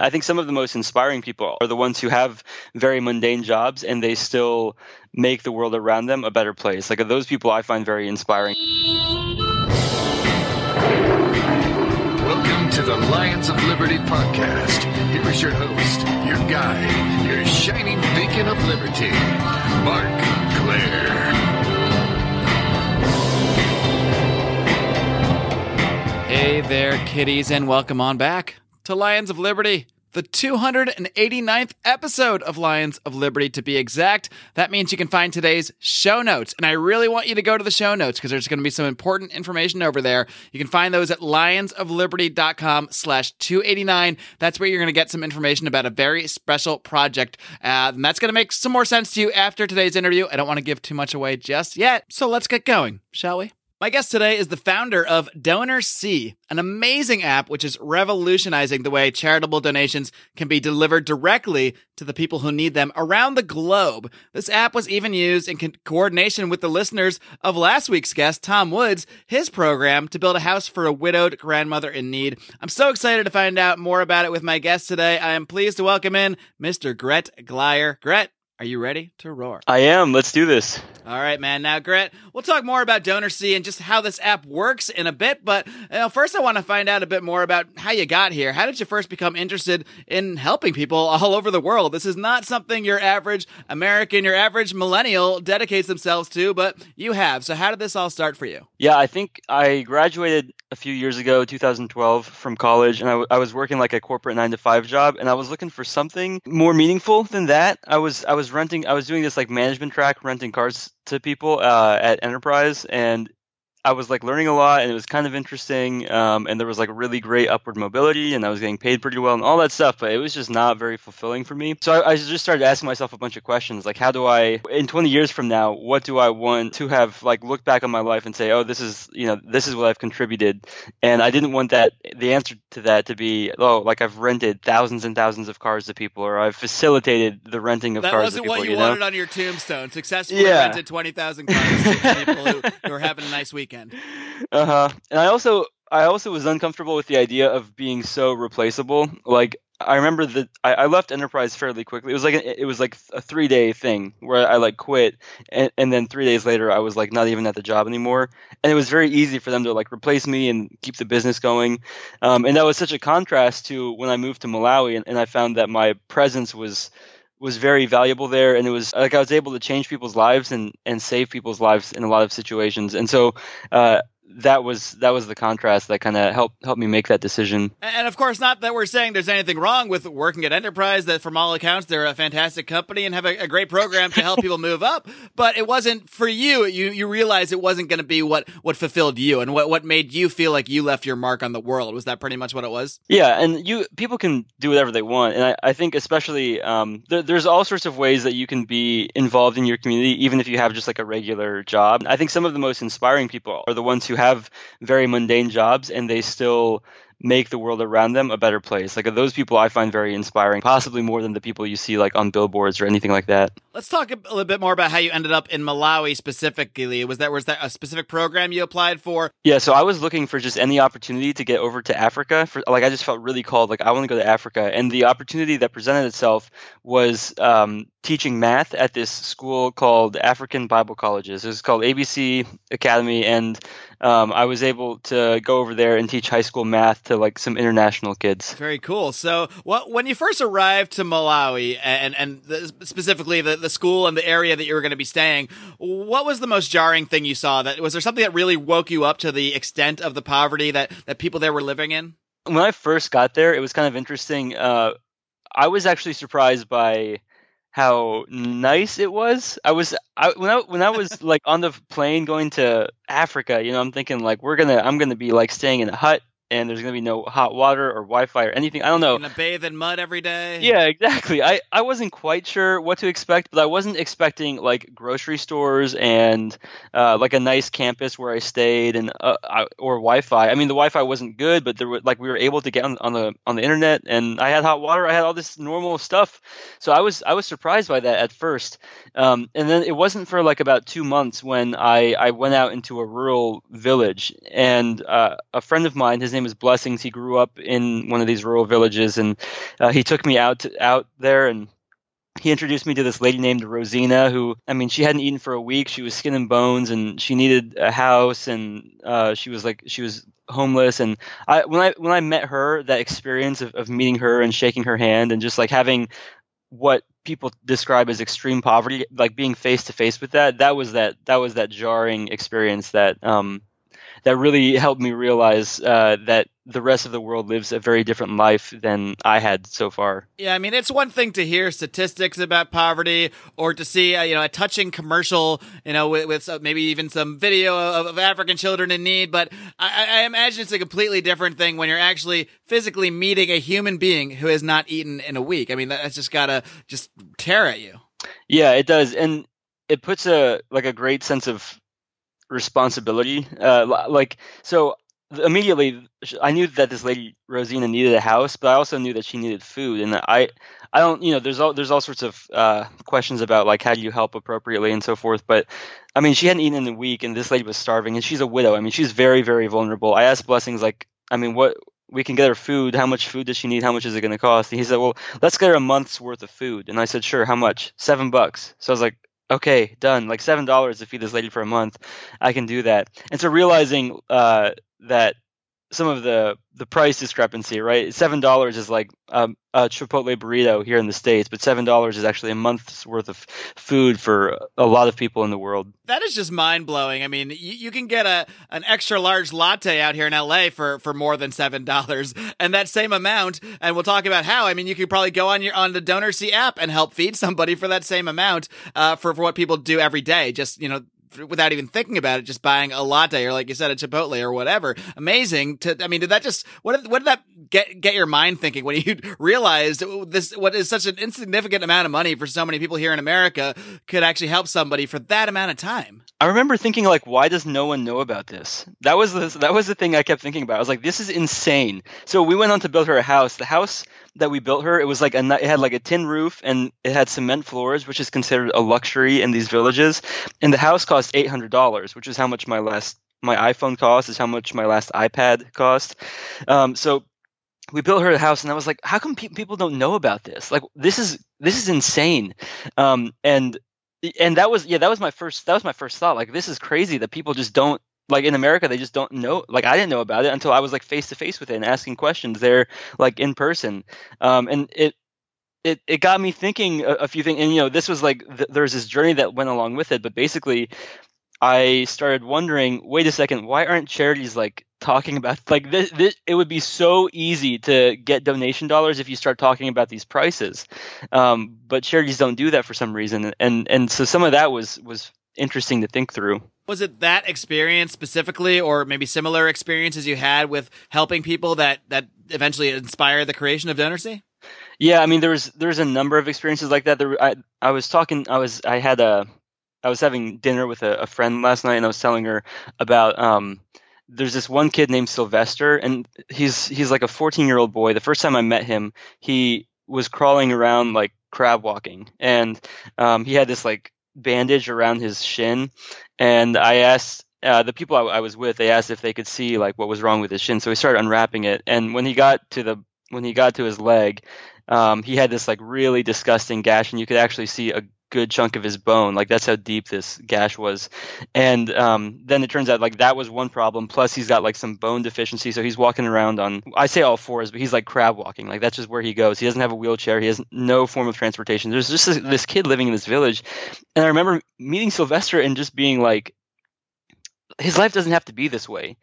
I think some of the most inspiring people are the ones who have very mundane jobs and they still make the world around them a better place. Like those people I find very inspiring. Welcome to the Lions of Liberty podcast. Here is your host, your guide, your shining beacon of liberty, Marc Clair. Hey there, kiddies, and welcome on back to Lions of Liberty, the 289th episode of Lions of Liberty to be exact. That means you can find today's show notes. And I really want you to go to the show notes because there's going to be some important information over there. You can find those at lionsofliberty.com slash 289. That's where you're going to get some information about a very special project. Uh, and that's going to make some more sense to you after today's interview. I don't want to give too much away just yet. So let's get going, shall we? My guest today is the founder of DonorSee, an amazing app which is revolutionizing the way charitable donations can be delivered directly to the people who need them around the globe. This app was even used in co- coordination with the listeners of last week's guest, Tom Woods, his program to build a house for a widowed grandmother in need. I'm so excited to find out more about it with my guest today. I am pleased to welcome in Mr. Gret Glyer. Gret, are you ready to roar? I am. Let's do this. All right, man. Now, Gret, we'll talk more about DonorSee and just how this app works in a bit. But you know, first, I want to find out a bit more about how you got here. How did you first become interested in helping people all over the world? This is not something your average American, your average millennial dedicates themselves to, but you have. So, how did this all start for you? Yeah, I think I graduated a few years ago, 2012, from college, and I, w- I was working like a corporate nine to five job, and I was looking for something more meaningful than that. I was I was renting, I was doing this like management track, renting cars to people uh, at Enterprise, and I was like learning a lot, and it was kind of interesting. Um, and there was like really great upward mobility, and I was getting paid pretty well, and all that stuff. But it was just not very fulfilling for me. So I, I just started asking myself a bunch of questions, like how do I, in 20 years from now, what do I want to have like look back on my life and say, oh, this is you know this is what I've contributed, and I didn't want that the answer to that to be oh like I've rented thousands and thousands of cars to people, or I've facilitated the renting of that cars wasn't to people. what you, know? wanted on your tombstone. Successfully Yeah. rented 20,000 cars to people who, who are having a nice weekend. Uh huh. And I also I also was uncomfortable with the idea of being so replaceable. Like I remember that I, I left Enterprise fairly quickly. It was like a, it was like a three day thing where I like quit, and, and then three days later I was like not even at the job anymore. And it was very easy for them to like replace me and keep the business going. Um, and that was such a contrast to when I moved to Malawi, and, and I found that my presence was was very valuable there. And it was like I was able to change people's lives and and save people's lives in a lot of situations. And so uh that was that was the contrast that kind of helped helped me make that decision. And of course, not that we're saying there's anything wrong with working at Enterprise. That from all accounts, they're a fantastic company and have a, a great program to help people move up. But it wasn't for you. You you realized it wasn't going to be what what fulfilled you and what what made you feel like you left your mark on the world. Was that pretty much what it was? Yeah, and you people can do whatever they want, and I, I think especially um, there, there's all sorts of ways that you can be involved in your community, even if you have just like a regular job. I think some of the most inspiring people are the ones who have very mundane jobs and they still make the world around them a better place. Like those people I find very inspiring, possibly more than the people you see like on billboards or anything like that. Let's talk a little bit more about how you ended up in Malawi specifically. Was that was that a specific program you applied for? Yeah, so I was looking for just any opportunity to get over to Africa. For like, I just felt really called. Like, I want to go to Africa, and the opportunity that presented itself was um, teaching math at this school called African Bible Colleges. It was called ABC Academy, and um, I was able to go over there and teach high school math to like some international kids. Very cool. So, what when you first arrived to Malawi, and and the, specifically the, the school and the area that you were going to be staying, what was the most jarring thing you saw? That was there something that really woke you up to the extent of the poverty that that people there were living in? When I first got there, it was kind of interesting. Uh, I was actually surprised by how nice it was. I was I, when I when I was like on the plane going to Africa, you know, I'm thinking like we're gonna I'm gonna be like staying in a hut and there's gonna be no hot water or Wi-Fi or anything. I don't know. Gonna bathe in mud every day. Yeah, exactly. I, I wasn't quite sure what to expect, but I wasn't expecting like grocery stores and uh, like a nice campus where I stayed and uh, I, or Wi-Fi. I mean, the Wi-Fi wasn't good, but there were like we were able to get on, on the on the internet, and I had hot water. I had all this normal stuff, so I was I was surprised by that at first. Um, and then it wasn't for like about two months when I I went out into a rural village, and uh, a friend of mine, his name name is Blessings. He grew up in one of these rural villages, and uh, he took me out to, out there and he introduced me to this lady named Rosina, who, I mean, she hadn't eaten for a week. She was skin and bones, and she needed a house, and uh, she was like, she was homeless. And I, when I when I met her, that experience of, of meeting her and shaking her hand, and just like having what people describe as extreme poverty, like being face to face with that, that was that that was that jarring experience that um, that really helped me realize uh, that the rest of the world lives a very different life than I had so far. Yeah, I mean, it's one thing to hear statistics about poverty or to see, uh, you know, a touching commercial, you know, with, with some, maybe even some video of, of, African children in need. But I, I, imagine it's a completely different thing when you're actually physically meeting a human being who has not eaten in a week. I mean, that's just gotta just tear at you. Yeah, it does, and it puts a like a great sense of responsibility. Uh, like so, immediately I knew that this lady Rosina needed a house, but I also knew that she needed food, and I I don't you know there's all there's all sorts of uh, questions about like how do you help appropriately and so forth. But I mean, she hadn't eaten in a week, and this lady was starving, and she's a widow. I mean, she's very very vulnerable. I asked Blessings like, I mean, what we can get her food. How much food does she need? How much is it going to cost? And he said, well, let's get her a month's worth of food. And I said, sure. How much? Seven bucks. So I was like, okay, done. Like seven dollars to feed this lady for a month, I can do that. And so realizing uh, that some of the the price discrepancy, right? Seven dollars is like um, a Chipotle burrito here in the states, but seven dollars is actually a month's worth of food for a lot of people in the world. That is just mind blowing. I mean, you, you, can get a an extra large latte out here in LA for for more than seven dollars, and that same amount. And we'll talk about how. I mean, you could probably go on your on the DonorSee app and help feed somebody for that same amount uh, for for what people do every day. Just you know without even thinking about it, just buying a latte or like you said, a Chipotle or whatever. Amazing. To, I mean, did that just, what did, what did that get, get your mind thinking when you realized this, what is such an insignificant amount of money for so many people here in America could actually help somebody for that amount of time? I remember thinking like, why does no one know about this? That was the, that was the thing I kept thinking about. I was like, this is insane. So we went on to build her a house. The house that we built her, it was like a it had like a tin roof and it had cement floors, which is considered a luxury in these villages. And the house cost eight hundred dollars, which is how much my last my iPhone cost, is how much my last iPad cost. Um, so we built her a house, and I was like, how come pe- people don't know about this? Like this is this is insane. Um, and and that was yeah that was my first that was my first thought like this is crazy that people just don't like in America, they just don't know. Like I didn't know about it until I was like face to face with it and asking questions there, like in person. Um, and it it it got me thinking a, a few things. And you know, this was like th- there was this journey that went along with it. But basically, I started wondering, wait a second, why aren't charities like talking about like this, this, it would be so easy to get donation dollars if you start talking about these prices um, but charities don't do that for some reason and and so some of that was was interesting to think through was it that experience specifically, or maybe similar experiences you had with helping people that that eventually inspired the creation of DonorSee? Yeah, I mean, there was there's a number of experiences like that. There, I I was talking, I was I had a I was having dinner with a, a friend last night, and I was telling her about um there's this one kid named Sylvester, and he's he's like a 14 year old boy. The first time I met him, he was crawling around like crab walking, and um, he had this like bandage around his shin, and I asked uh, the people I, I, was with. They asked if they could see like what was wrong with his shin, so he started unwrapping it. And when he got to the when he got to his leg, um, he had this like really disgusting gash, and you could actually see a good chunk of his bone. Like that's how deep this gash was. And um, then it turns out like that was one problem. Plus he's got like some bone deficiency, so he's walking around on I say all fours, but he's like crab walking. Like that's just where he goes. He doesn't have a wheelchair. He has no form of transportation. There's just this, this kid living in this village, and I remember meeting Sylvester and just being like, his life doesn't have to be this way.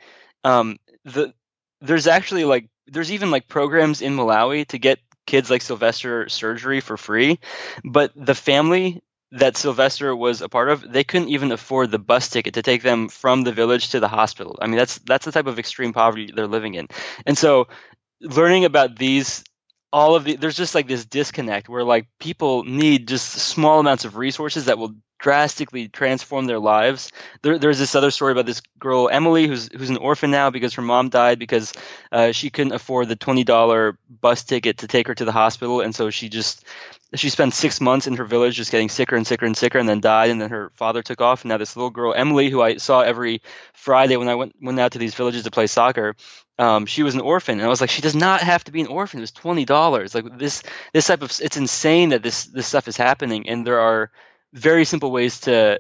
Um, the there's actually like there's even like programs in Malawi to get kids like Sylvester surgery for free, but the family that Sylvester was a part of, they couldn't even afford the bus ticket to take them from the village to the hospital. I mean, that's that's the type of extreme poverty they're living in. And so learning about these all of the there's just like this disconnect where like people need just small amounts of resources that will drastically transformed their lives. There, there's this other story about this girl Emily, who's who's an orphan now because her mom died because uh, she couldn't afford the twenty dollar bus ticket to take her to the hospital, and so she just she spent six months in her village just getting sicker and sicker and sicker, and then died. And then her father took off. And now this little girl Emily, who I saw every Friday when I went went out to these villages to play soccer, um, she was an orphan, and I was like, she does not have to be an orphan. It was twenty dollars. Like this, this type of it's insane that this this stuff is happening, and there are very simple ways to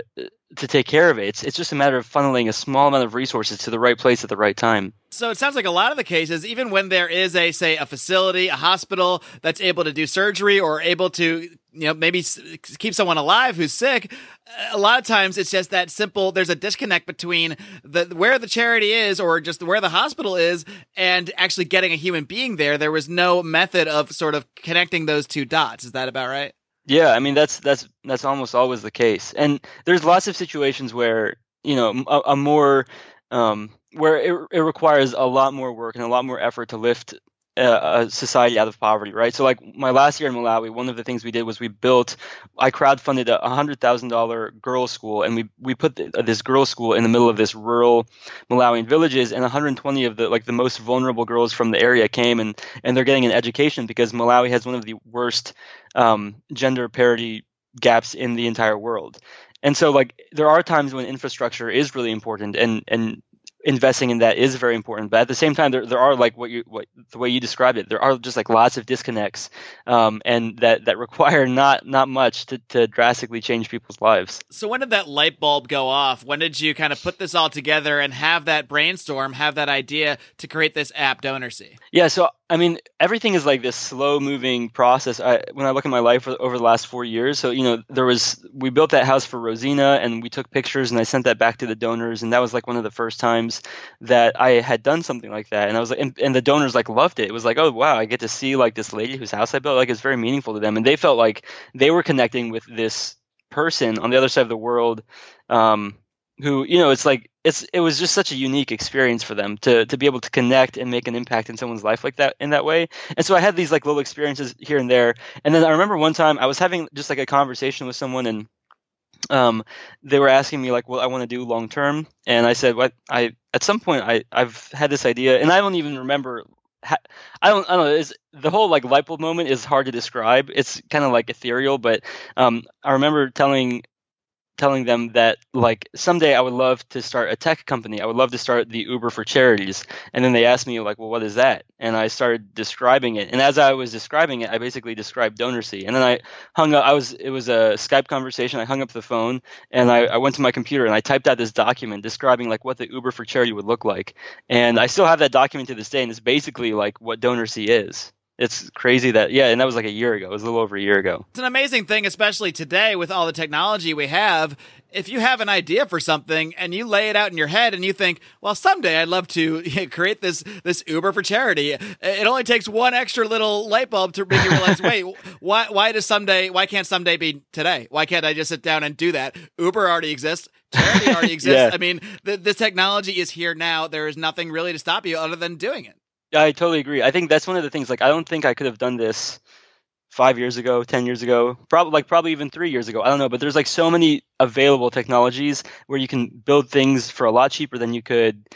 to take care of it. It's it's just a matter of funneling a small amount of resources to the right place at the right time. So it sounds like a lot of the cases, even when there is a say a facility, a hospital that's able to do surgery or able to you know maybe keep someone alive who's sick, a lot of times it's just that simple. There's a disconnect between the where the charity is or just where the hospital is and actually getting a human being there. There was no method of sort of connecting those two dots. Is that about right? Yeah, I mean that's that's that's almost always the case, and there's lots of situations where you know a, a more um, where it, it requires a lot more work and a lot more effort to lift a society out of poverty, right? So, like my last year in Malawi, one of the things we did was we built, I crowdfunded a hundred thousand dollar girls' school, and we we put the, this girls' school in the middle of this rural Malawian villages, and 120 of the like the most vulnerable girls from the area came, and and they're getting an education because Malawi has one of the worst um, gender parity gaps in the entire world. And so, like, there are times when infrastructure is really important, and and investing in that is very important. But at the same time, there, there are like what you what the way you described it, there are just like lots of disconnects, um, and that that require not not much to to drastically change people's lives. So when did that light bulb go off? When did you kind of put this all together and have that brainstorm, have that idea to create this app, DonorSee? Yeah, so I mean, everything is like this slow moving process. I, when I look at my life over the last four years, so you know, there was we built that house for Rosina, and we took pictures, and I sent that back to the donors, and that was like one of the first times that I had done something like that, and I was like, and, and the donors like loved it. It was like, oh wow, I get to see like this lady whose house I built, like it's very meaningful to them, and they felt like they were connecting with this person on the other side of the world. Um, who you know it's like it's it was just such a unique experience for them to to be able to connect and make an impact in someone's life like that in that way and so i had these like little experiences here and there and then i remember one time i was having just like a conversation with someone and um, they were asking me like what I want to do long term, and I said, "What I at some point I I've had this idea, and I don't even remember. I don't I don't know. Is the whole like light bulb moment is hard to describe. It's kind of like ethereal, but um, I remember telling telling them that like someday I would love to start a tech company. I would love to start the Uber for charities. And then they asked me like, well, what is that? And I started describing it. And as I was describing it, I basically described DonorSee. And then I hung up. I was it was a Skype conversation. I hung up the phone and I, I went to my computer and I typed out this document describing like what the Uber for charity would look like. And I still have that document to this day. And it's basically like what DonorSee is it's crazy that yeah and that was like a year ago. It was a little over a year ago. It's an amazing thing especially today with all the technology we have. If you have an idea for something and you lay it out in your head and you think well someday i'd love to create this this uber for charity it only takes one extra little light bulb to make you realize wait why why does someday why can't someday be today? Why can't i just sit down and do that? Uber already exists. Charity already exists. Yeah. i mean the, this technology is here now. There is nothing really to stop you other than doing it I totally agree. I think that's one of the things. Like, I don't think I could have done this five years ago, ten years ago, probably like probably even three years ago. I don't know, but there's like so many available technologies where you can build things for a lot cheaper than you could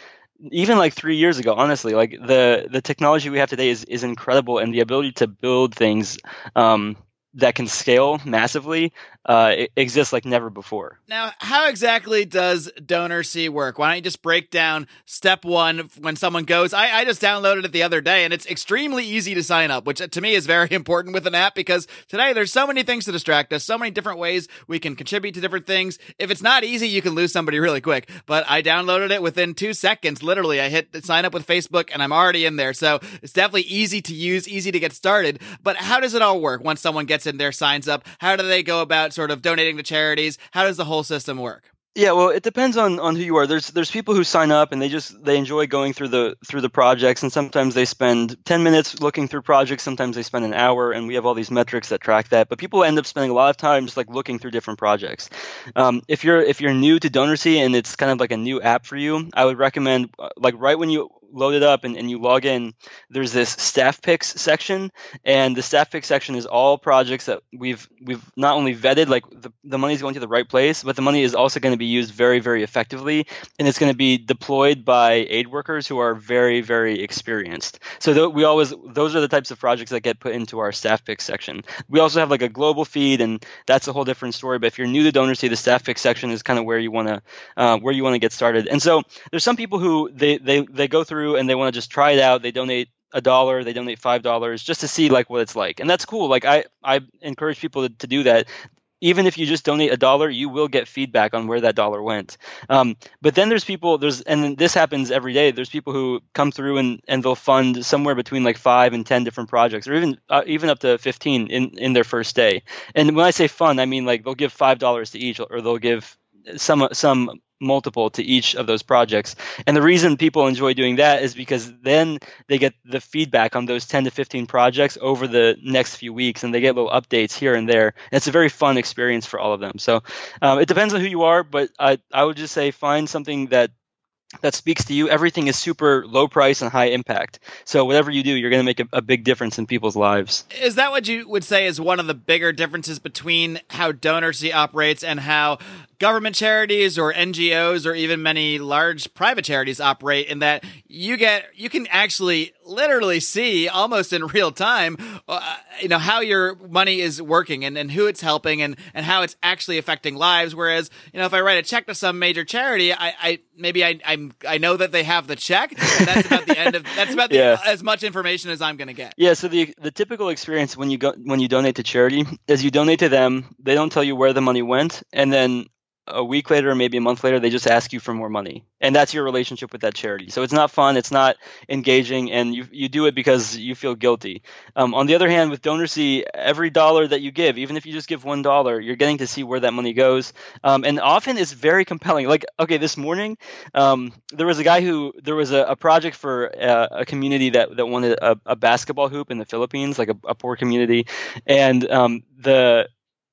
even like three years ago. Honestly, like the the technology we have today is is incredible, and the ability to build things um, that can scale massively uh, exists like never before. Now, how exactly does DonorSee work? Why don't you just break down step one when someone goes? I, I just downloaded it the other day and it's extremely easy to sign up, which to me is very important with an app because today there's so many things to distract us, so many different ways we can contribute to different things. If it's not easy, you can lose somebody really quick. But I downloaded it within two seconds. Literally, I hit sign up with Facebook and I'm already in there. So it's definitely easy to use, easy to get started. But how does it all work once someone gets in there, signs up? How do they go about sort of donating to charities? How does the whole system work? Yeah, well, it depends on, on who you are. There's there's people who sign up and they just they enjoy going through the through the projects, and sometimes they spend 10 minutes looking through projects. Sometimes they spend an hour, and we have all these metrics that track that. But people end up spending a lot of time just like looking through different projects. Um, if you're if you're new to DonorSee and it's kind of like a new app for you, I would recommend uh, like right when you load it up and, and you log in, there's this staff picks section, and the staff pick section is all projects that we've we've not only vetted, like the, the money's going to the right place, but the money is also going to be used very very effectively, and it's going to be deployed by aid workers who are very very experienced. So th- we always those are the types of projects that get put into our staff pick section. We also have like a global feed, and that's a whole different story. But if you're new to DonorSee, the staff pick section is kind of where you want to uh, where you want to get started. And so there's some people who they they they go through and they want to just try it out. They donate a dollar, they donate five dollars just to see like what it's like, and that's cool. Like I I encourage people to, to do that even if you just donate a dollar, you will get feedback on where that dollar went. Um, but then there's people, there's, and this happens every day. There's people who come through and, and they'll fund somewhere between like five and ten different projects, or even uh, even up to fifteen in in their first day. And when I say fund, I mean like they'll give five dollars to each, or they'll give some some multiple to each of those projects. And the reason people enjoy doing that is because then they get the feedback on those 10 to 15 projects over the next few weeks and they get little updates here and there. And it's a very fun experience for all of them. So um, it depends on who you are, but I, I would just say find something that that speaks to you. Everything is super low price and high impact. So whatever you do, you're going to make a, a, big difference in people's lives. Is that what you would say is one of the bigger differences between how DonorSee operates and how government charities or NGOs or even many large private charities operate in that you get you can actually literally see almost in real time uh, you know how your money is working and, and who it's helping and and how it's actually affecting lives whereas you know if I write a check to some major charity I, I maybe I I'm I know that they have the check and that's about the end of that's about the, yeah. as much information as I'm going to get. Yeah, so the the typical experience when you go when you donate to charity is you donate to them, they don't tell you where the money went and then a week later or maybe a month later they just ask you for more money. And that's your relationship with that charity. So it's not fun it's not engaging and you, you do it because you feel guilty. Um, on the other hand with DonorSee every dollar that you give even if you just give one dollar you're getting to see where that money goes. Um, and often it's very compelling. Like okay this morning um, there was a guy who there was a, a project for a, a, community that, that wanted a, a, basketball hoop in the philippines like a, a poor community. And um, the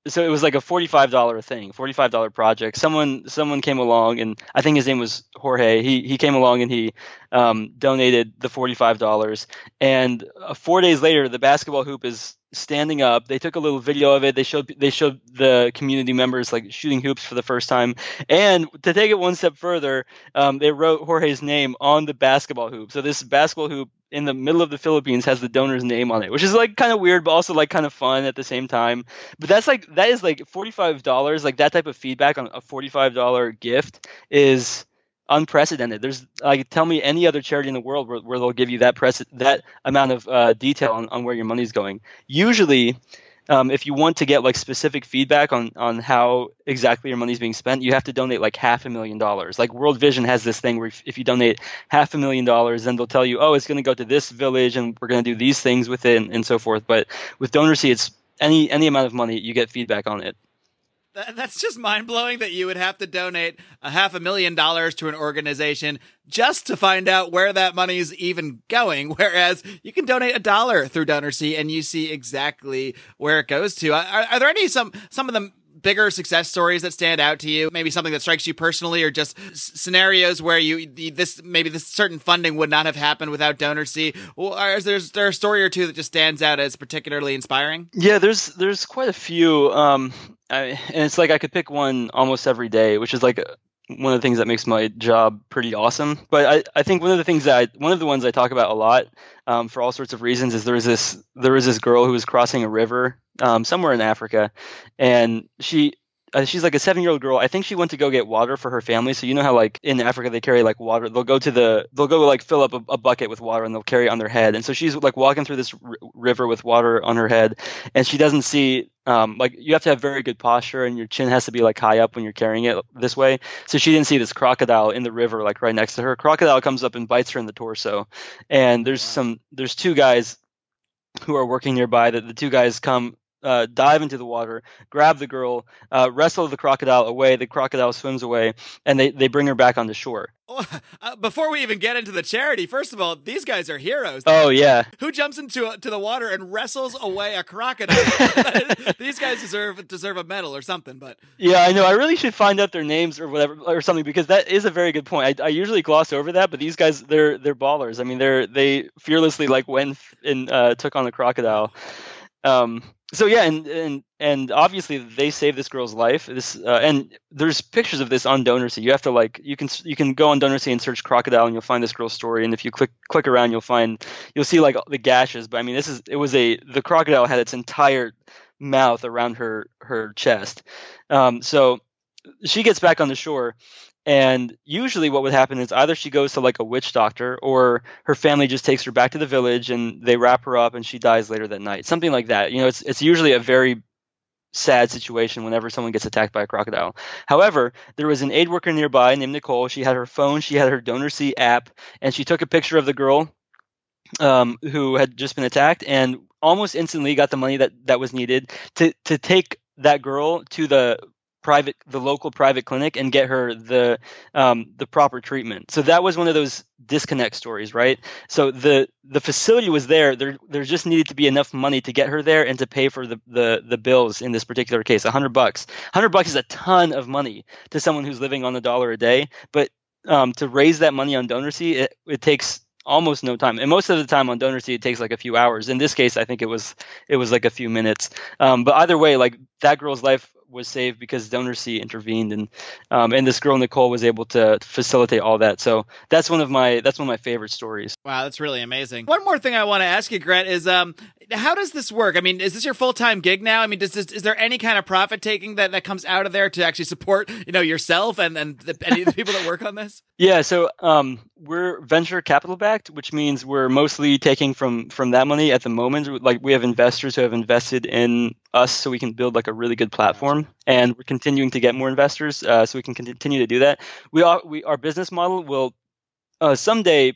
so it was like a $45 thing forty-five dollar project. Someone someone came along and i think his name was jorge. He he came along and he um, donated the $45 and uh, four days later the basketball hoop is standing up they took a little video of it they showed they showed the community members like shooting hoops for the first time and to take it one step further um, they wrote jorge's name on the basketball hoop so this basketball hoop in the middle of the Philippines has the donor's name on it, which is like kind of weird, but also like kind of fun at the same time. But that's like that is like forty five dollars. Like that type of feedback on a forty five dollar gift is unprecedented. There's like tell me any other charity in the world where, where they'll give you that press that amount of uh, detail on, on where your money's going. Usually um, if you want to get like specific feedback on on how exactly your money is being spent, you have to donate like half a million dollars. Like World Vision has this thing where if, if you donate half a million dollars, then they'll tell you, oh, it's going to go to this village and we're going to do these things with it and, and so forth. But with DonorSee, it's any any amount of money you get feedback on it that's just mind blowing that you would have to donate a half a million dollars to an organization just to find out where that money is even going. Whereas you can donate a dollar through DonorSee and you see exactly where it goes to. Are, are there any some some of the bigger success stories that stand out to you? Maybe something that strikes you personally, or just s- scenarios where you this maybe this certain funding would not have happened without DonorSee. Or is there, is there a story or two that just stands out as particularly inspiring? Yeah, there's there's quite a few. Um, I, and it's like I could pick one almost every day, which is like one of the things that makes my job pretty awesome. But I, I think one of the things that I, one of the ones I talk about a lot um, for all sorts of reasons is there was this there was this girl who was crossing a river um, somewhere in Africa, and she uh, she's like a seven year old girl. I think she went to go get water for her family. So you know how like in Africa they carry like water. They'll go to the they'll go like fill up a, a bucket with water and they'll carry it on their head. And so she's like walking through this r- river with water on her head, and she doesn't see um, like you have to have very good posture and your chin has to be like high up when you're carrying it this way. So she didn't see this crocodile in the river like right next to her. Crocodile comes up and bites her in the torso, and there's some there's two guys who are working nearby. That the two guys come uh, dive into the water, grab the girl, uh, wrestle the crocodile away. The crocodile swims away, and they, they bring her back onto shore. uh, before we even get into the charity, first of all, these guys are heroes. Oh yeah, Who jumps into to the water and wrestles away a crocodile? these guys deserve deserve a medal or something. But yeah, I know. I really should find out their names or whatever or something because that is a very good point. I, I usually gloss over that, but these guys, they're they're ballers. I mean, they're they fearlessly like went and uh, took on the crocodile. Um, so yeah, and and and obviously they saved this girl's life. This uh, and there's pictures of this on DonorSee. You have to like you can you can go on DonorSee and search crocodile, and you'll find this girl's story. And if you click click around, you'll find you'll see like the gashes. But I mean, this is it was a the crocodile had its entire mouth around her her chest. Um, so she gets back on the shore and usually, what would happen is either she goes to like a witch doctor, or her family just takes her back to the village and they wrap her up, and she dies later that night. Something like that. You know, it's it's usually a very sad situation whenever someone gets attacked by a crocodile. However, there was an aid worker nearby named Nicole. She had her phone, she had her DonorSee app, and she took a picture of the girl um, who had just been attacked, and almost instantly got the money that that was needed to to take that girl to the private the local private clinic and get her the um, the proper treatment. So that was one of those disconnect stories, right? So the the facility was there. There there just needed to be enough money to get her there and to pay for the the, the bills in this particular case. A hundred bucks. Hundred bucks is a ton of money to someone who's living on a dollar a day. But um, to raise that money on DonorSee, it, it takes almost no time and most of the time on DonorSee it takes like a few hours in this case i think it was it was like a few minutes um, but either way like that girl's life was saved because DonorSee intervened, and um, and this girl Nicole was able to facilitate all that. So that's one of my that's one of my favorite stories. Wow, that's really amazing. One more thing I want to ask you, Gret, is um, how does this work? I mean, is this your full time gig now? I mean, does this, is there any kind of profit taking that, that comes out of there to actually support you know yourself and and the, any of the people that work on this? Yeah, so um, we're venture capital backed, which means we're mostly taking from from that money at the moment. Like we have investors who have invested in us so we can build like a really good platform and we're continuing to get more investors uh, so we can continue to do that we are we our business model will uh, someday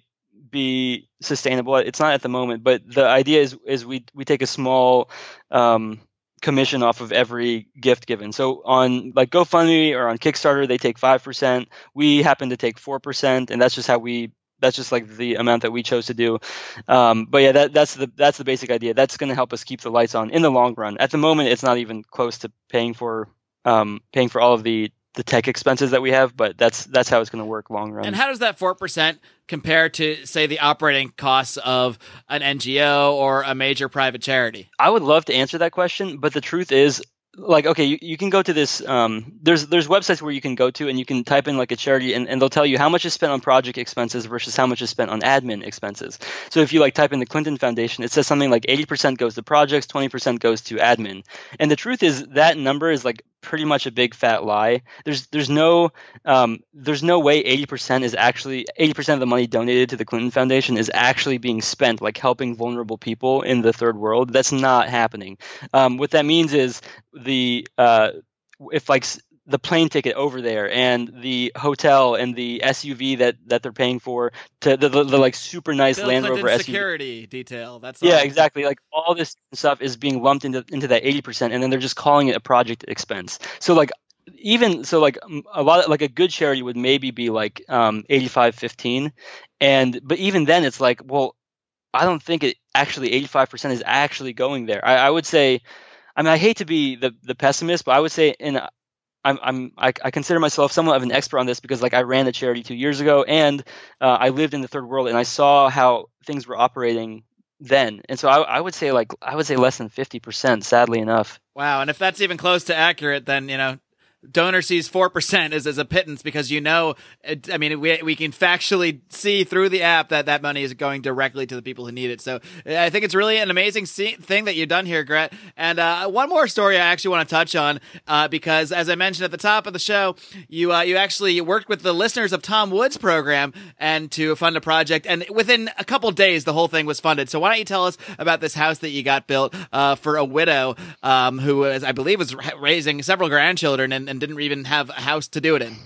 be sustainable it's not at the moment but the idea is is we we take a small um, commission off of every gift given. So on like GoFundMe or on Kickstarter, they take five percent. We happen to take four percent, and that's just how we that's just like the amount that we chose to do. Um, but yeah, that, that's the that's the basic idea. That's going to help us keep the lights on in the long run. At the moment, it's not even close to paying for um, paying for all of the the tech expenses that we have, but that's that's how it's going to work long run. And how does that four percent compare to, say, the operating costs of an NGO or a major private charity? I would love to answer that question, but the truth is, like okay you, you can go to this um, there's there's websites where you can go to and you can type in like a charity and, and they'll tell you how much is spent on project expenses versus how much is spent on admin expenses so if you like type in the clinton foundation it says something like 80% goes to projects 20% goes to admin and the truth is that number is like pretty much a big fat lie. There's there's no um, there's no way 80% is actually 80% of the money donated to the clinton foundation is actually being spent like helping vulnerable people in the third world. That's not happening. Um, what that means is the uh, if like the plane ticket over there and the hotel and the SUV that that they're paying for to the, the, the like super nice Bill Land Clinton Rover SUV. security detail. That's Yeah, exactly. Like all this stuff is being lumped into into that eighty percent, and then they're just calling it a project expense. So like even so like a lot of, like a good charity would maybe be like um 85 15 and but even then it's like well i don't think it actually 85% is actually going there i, I would say I mean, I hate to be the the pessimist, but I would say in I'm I'm I, I, consider myself somewhat of an expert on this because like I ran a charity two years ago and uh, I lived in the third world and I saw how things were operating then, and so I, I would say like I would say less than fifty percent, sadly enough. Wow, and if that's even close to accurate, then you know DonorSee's four percent is as a pittance because you know, it, I mean, we we can factually see through the app that that money is going directly to the people who need it. So I think it's really an amazing thing that you've done here, Gret. And uh, one more story I actually want to touch on uh, because, as I mentioned at the top of the show, you uh, you actually worked with the listeners of Tom Woods program and to fund a project, and within a couple days, the whole thing was funded. So why don't you tell us about this house that you got built uh, for a widow um, who was, I believe, was raising several grandchildren and and didn't even have a house to do it in.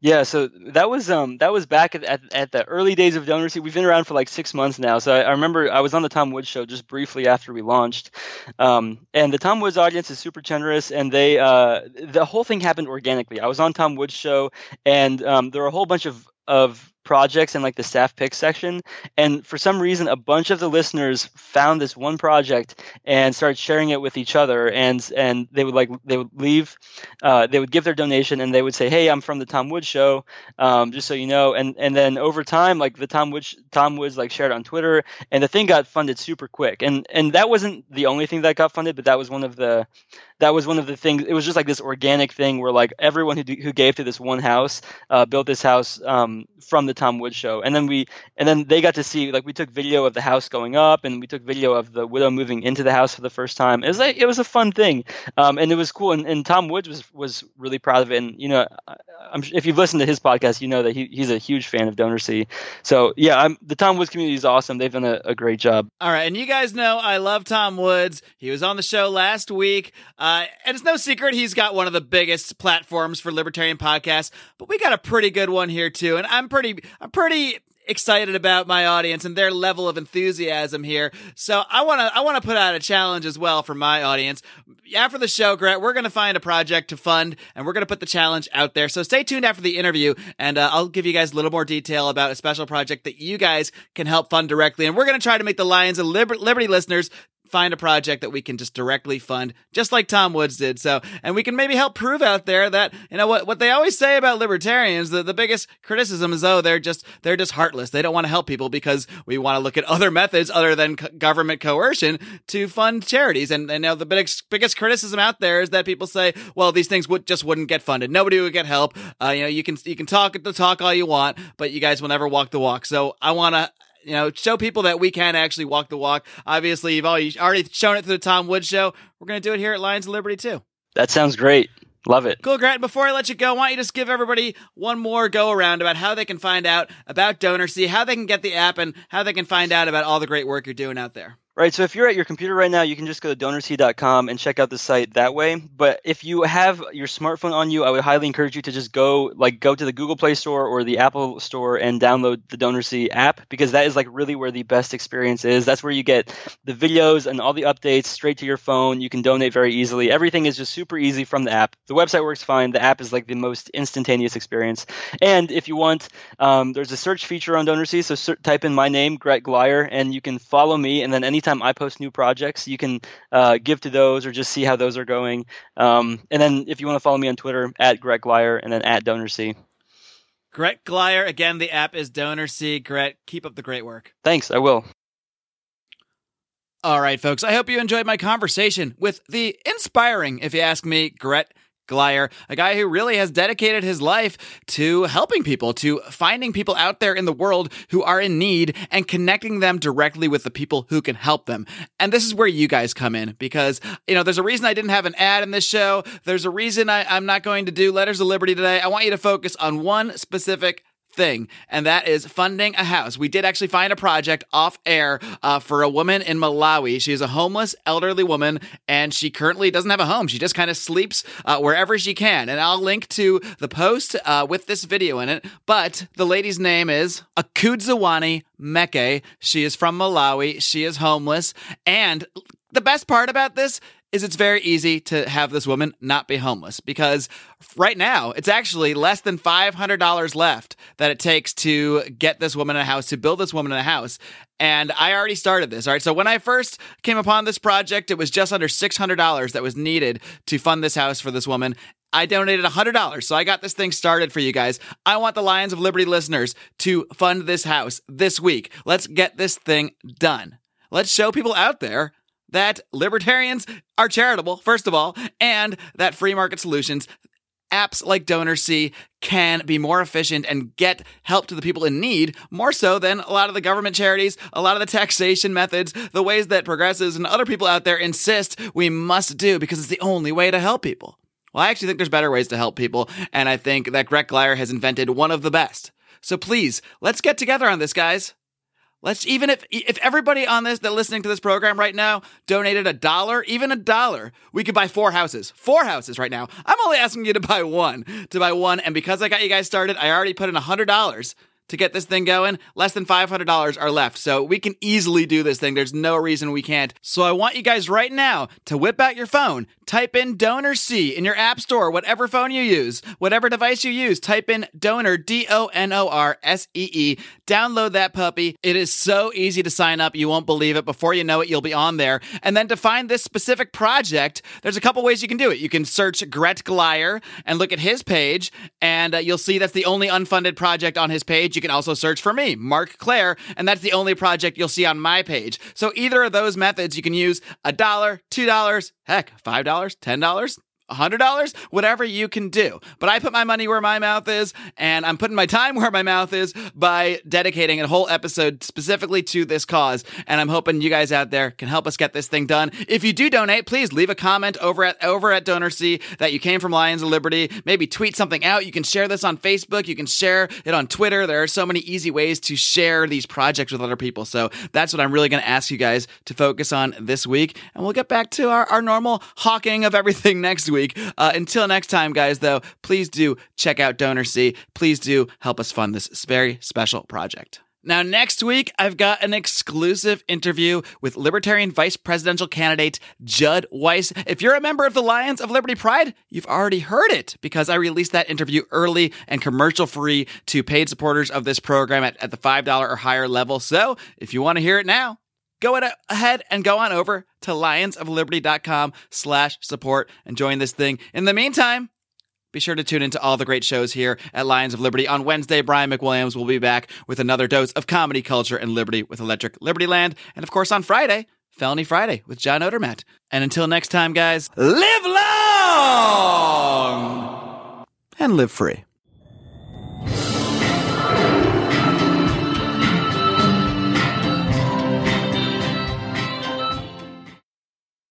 Yeah, so that was um that was back at, at, at the early days of DonorSee. We've been around for like six months now. So I, I, remember I was on the Tom Woods show just briefly after we launched, um, and the Tom Woods audience is super generous, and they uh the whole thing happened organically. I was on Tom Woods show, and um, there were a whole bunch of of projects in like the staff pick section and for some reason a bunch of the listeners found this one project and started sharing it with each other and and they would like they would leave uh, they would give their donation and they would say hey i'm from the tom woods show um, just so you know and and then over time like the tom woods tom woods like shared on twitter and the thing got funded super quick and and that wasn't the only thing that got funded but that was one of the that was one of the things. It was just like this organic thing where like everyone who who gave to this one house uh, built this house um, from the Tom Woods show, and then we and then they got to see like we took video of the house going up, and we took video of the widow moving into the house for the first time. It was like it was a fun thing, um, and it was cool. And, and Tom Woods was was really proud of it. And you know, I'm, if you've listened to his podcast, you know that he, he's a huge fan of DonorSee. So yeah, I'm, the Tom Woods community is awesome. They've done a, a, great job. All right, and you guys know I love Tom Woods. He was on the show last week. Uh, and it's no secret he's got one of the biggest platforms for libertarian podcasts, but we got a pretty good one here too. And I'm pretty, I'm pretty excited about my audience and their level of enthusiasm here. So I want to I want to put out a challenge as well for my audience. After the show, Grant, we're going to find a project to fund and we're going to put the challenge out there. So stay tuned after the interview and uh, I'll give you guys a little more detail about a special project that you guys can help fund directly. And we're going to try to make the Lions of Liber- Liberty listeners find a project that we can just directly fund, just like Tom Woods did. So, and we can maybe help prove out there that, you know, what, what they always say about libertarians, the, the biggest criticism is, oh, they're just, they're just heartless. They don't want to help people because we want to look at other methods other than government coercion to fund charities. And, and now the biggest, biggest criticism out there is that people say, well, these things would just wouldn't get funded. Nobody would get help. Uh, you know, you can, you can talk the talk all you want, but you guys will never walk the walk. So I want to, you know, show people that we can actually walk the walk. Obviously, you've already shown it through the Tom Woods show. We're going to do it here at Lions of Liberty too. That sounds great. Love it. Cool, Grant. Before I let you go, why don't you just give everybody one more go around about how they can find out about DonorSee, how they can get the app, and how they can find out about all the great work you're doing out there? Right. So if you're at your computer right now, you can just go to donorsee.com and check out the site that way. But if you have your smartphone on you, I would highly encourage you to just go like go to the Google Play Store or the Apple Store and download the DonorSee app because that is like really where the best experience is. That's where you get the videos and all the updates straight to your phone. You can donate very easily. Everything is just super easy from the app. The website works fine. The app is like the most instantaneous experience. And if you want, um, there's a search feature on DonorSee. So ser- type in my name, Gret Glyer, and you can follow me. And then any anytime I post new projects, you can uh, give to those or just see how those are going. Um, and then if you want to follow me on Twitter, at Gret Glyer and then at DonorSee. Gret Glyer. Again, the app is DonorSee. Gret, keep up the great work. Thanks. I will. All right, folks. I hope you enjoyed my conversation with the inspiring, if you ask me, Gret Glyer, a guy who really has dedicated his life to helping people, to finding people out there in the world who are in need and connecting them directly with the people who can help them. And this is where you guys come in because, you know, there's a reason I didn't have an ad in this show. There's a reason I, am not going to do Letters of Liberty today. I want you to focus on one specific thing, and that is funding a house. We did actually find a project off air uh, for a woman in Malawi. She is a homeless elderly woman, and she currently doesn't have a home. She just kind of sleeps uh, wherever she can. And I'll link to the post uh, with this video in it. But the lady's name is Akudzawani Meke. She is from Malawi. She is homeless. And the best part about this is it's very easy to have this woman not be homeless because right now it's actually less than $500 left that it takes to get this woman a house, to build this woman a house. And I already started this. All right. So when I first came upon this project, it was just under $600 that was needed to fund this house for this woman. I donated $100. So I got this thing started for you guys. I want the Lions of Liberty listeners to fund this house this week. Let's get this thing done. Let's show people out there that libertarians are charitable, first of all, and that free market solutions apps like DonorSee can be more efficient and get help to the people in need more so than a lot of the government charities, a lot of the taxation methods, the ways that progressives and other people out there insist we must do because it's the only way to help people. Well, I actually think there's better ways to help people, and I think that Greg Glyer has invented one of the best. So please, let's get together on this, guys. Let's even if if everybody on this that listening to this program right now donated a dollar, even a dollar, we could buy four houses. Four houses right now. I'm only asking you to buy one, to buy one, and because I got you guys started, I already put in a hundred dollars to get this thing going. Less than $500 are left. So we can easily do this thing. There's no reason we can't. So I want you guys right now to whip out your phone, type in DonorSee in your app store, whatever phone you use, whatever device you use, type in Donor, D O N O R S E E. Download that puppy. It is so easy to sign up. You won't believe it. Before you know it, you'll be on there. And then to find this specific project, there's a couple ways you can do it. You can search Gret Glyer and look at his page, and uh, you'll see that's the only unfunded project on his page. You can also search for me, Marc Clair, and that's the only project you'll see on my page. So either of those methods, you can use a dollar, two dollars, heck, five dollars, dollars. $100, whatever you can do. But I put my money where my mouth is, and I'm putting my time where my mouth is by dedicating a whole episode specifically to this cause. And I'm hoping you guys out there can help us get this thing done. If you do donate, please leave a comment over at over at DonorSee that you came from Lions of Liberty. Maybe tweet something out. You can share this on Facebook. You can share it on Twitter. There are so many easy ways to share these projects with other people. So that's what I'm really going to ask you guys to focus on this week. And we'll get back to our, our normal hawking of everything next week week. Uh, until next time, guys, though, please do check out DonorSee. Please do help us fund this very special project. Now, next week, I've got an exclusive interview with Libertarian Vice Presidential candidate Judd Weiss. If you're a member of the Lions of Liberty Pride, you've already heard it because I released that interview early and commercial free to paid supporters of this program at, at the $5 or higher level. So if you want to hear it now, go ahead and go on over to lionsofliberty.com slash support and join this thing. In the meantime, be sure to tune into all the great shows here at Lions of Liberty. On Wednesday, Brian McWilliams will be back with another dose of comedy, culture, and liberty with Electric Liberty Land. And of course, on Friday, Felony Friday with John Odermatt. And until next time, guys, live long and live free.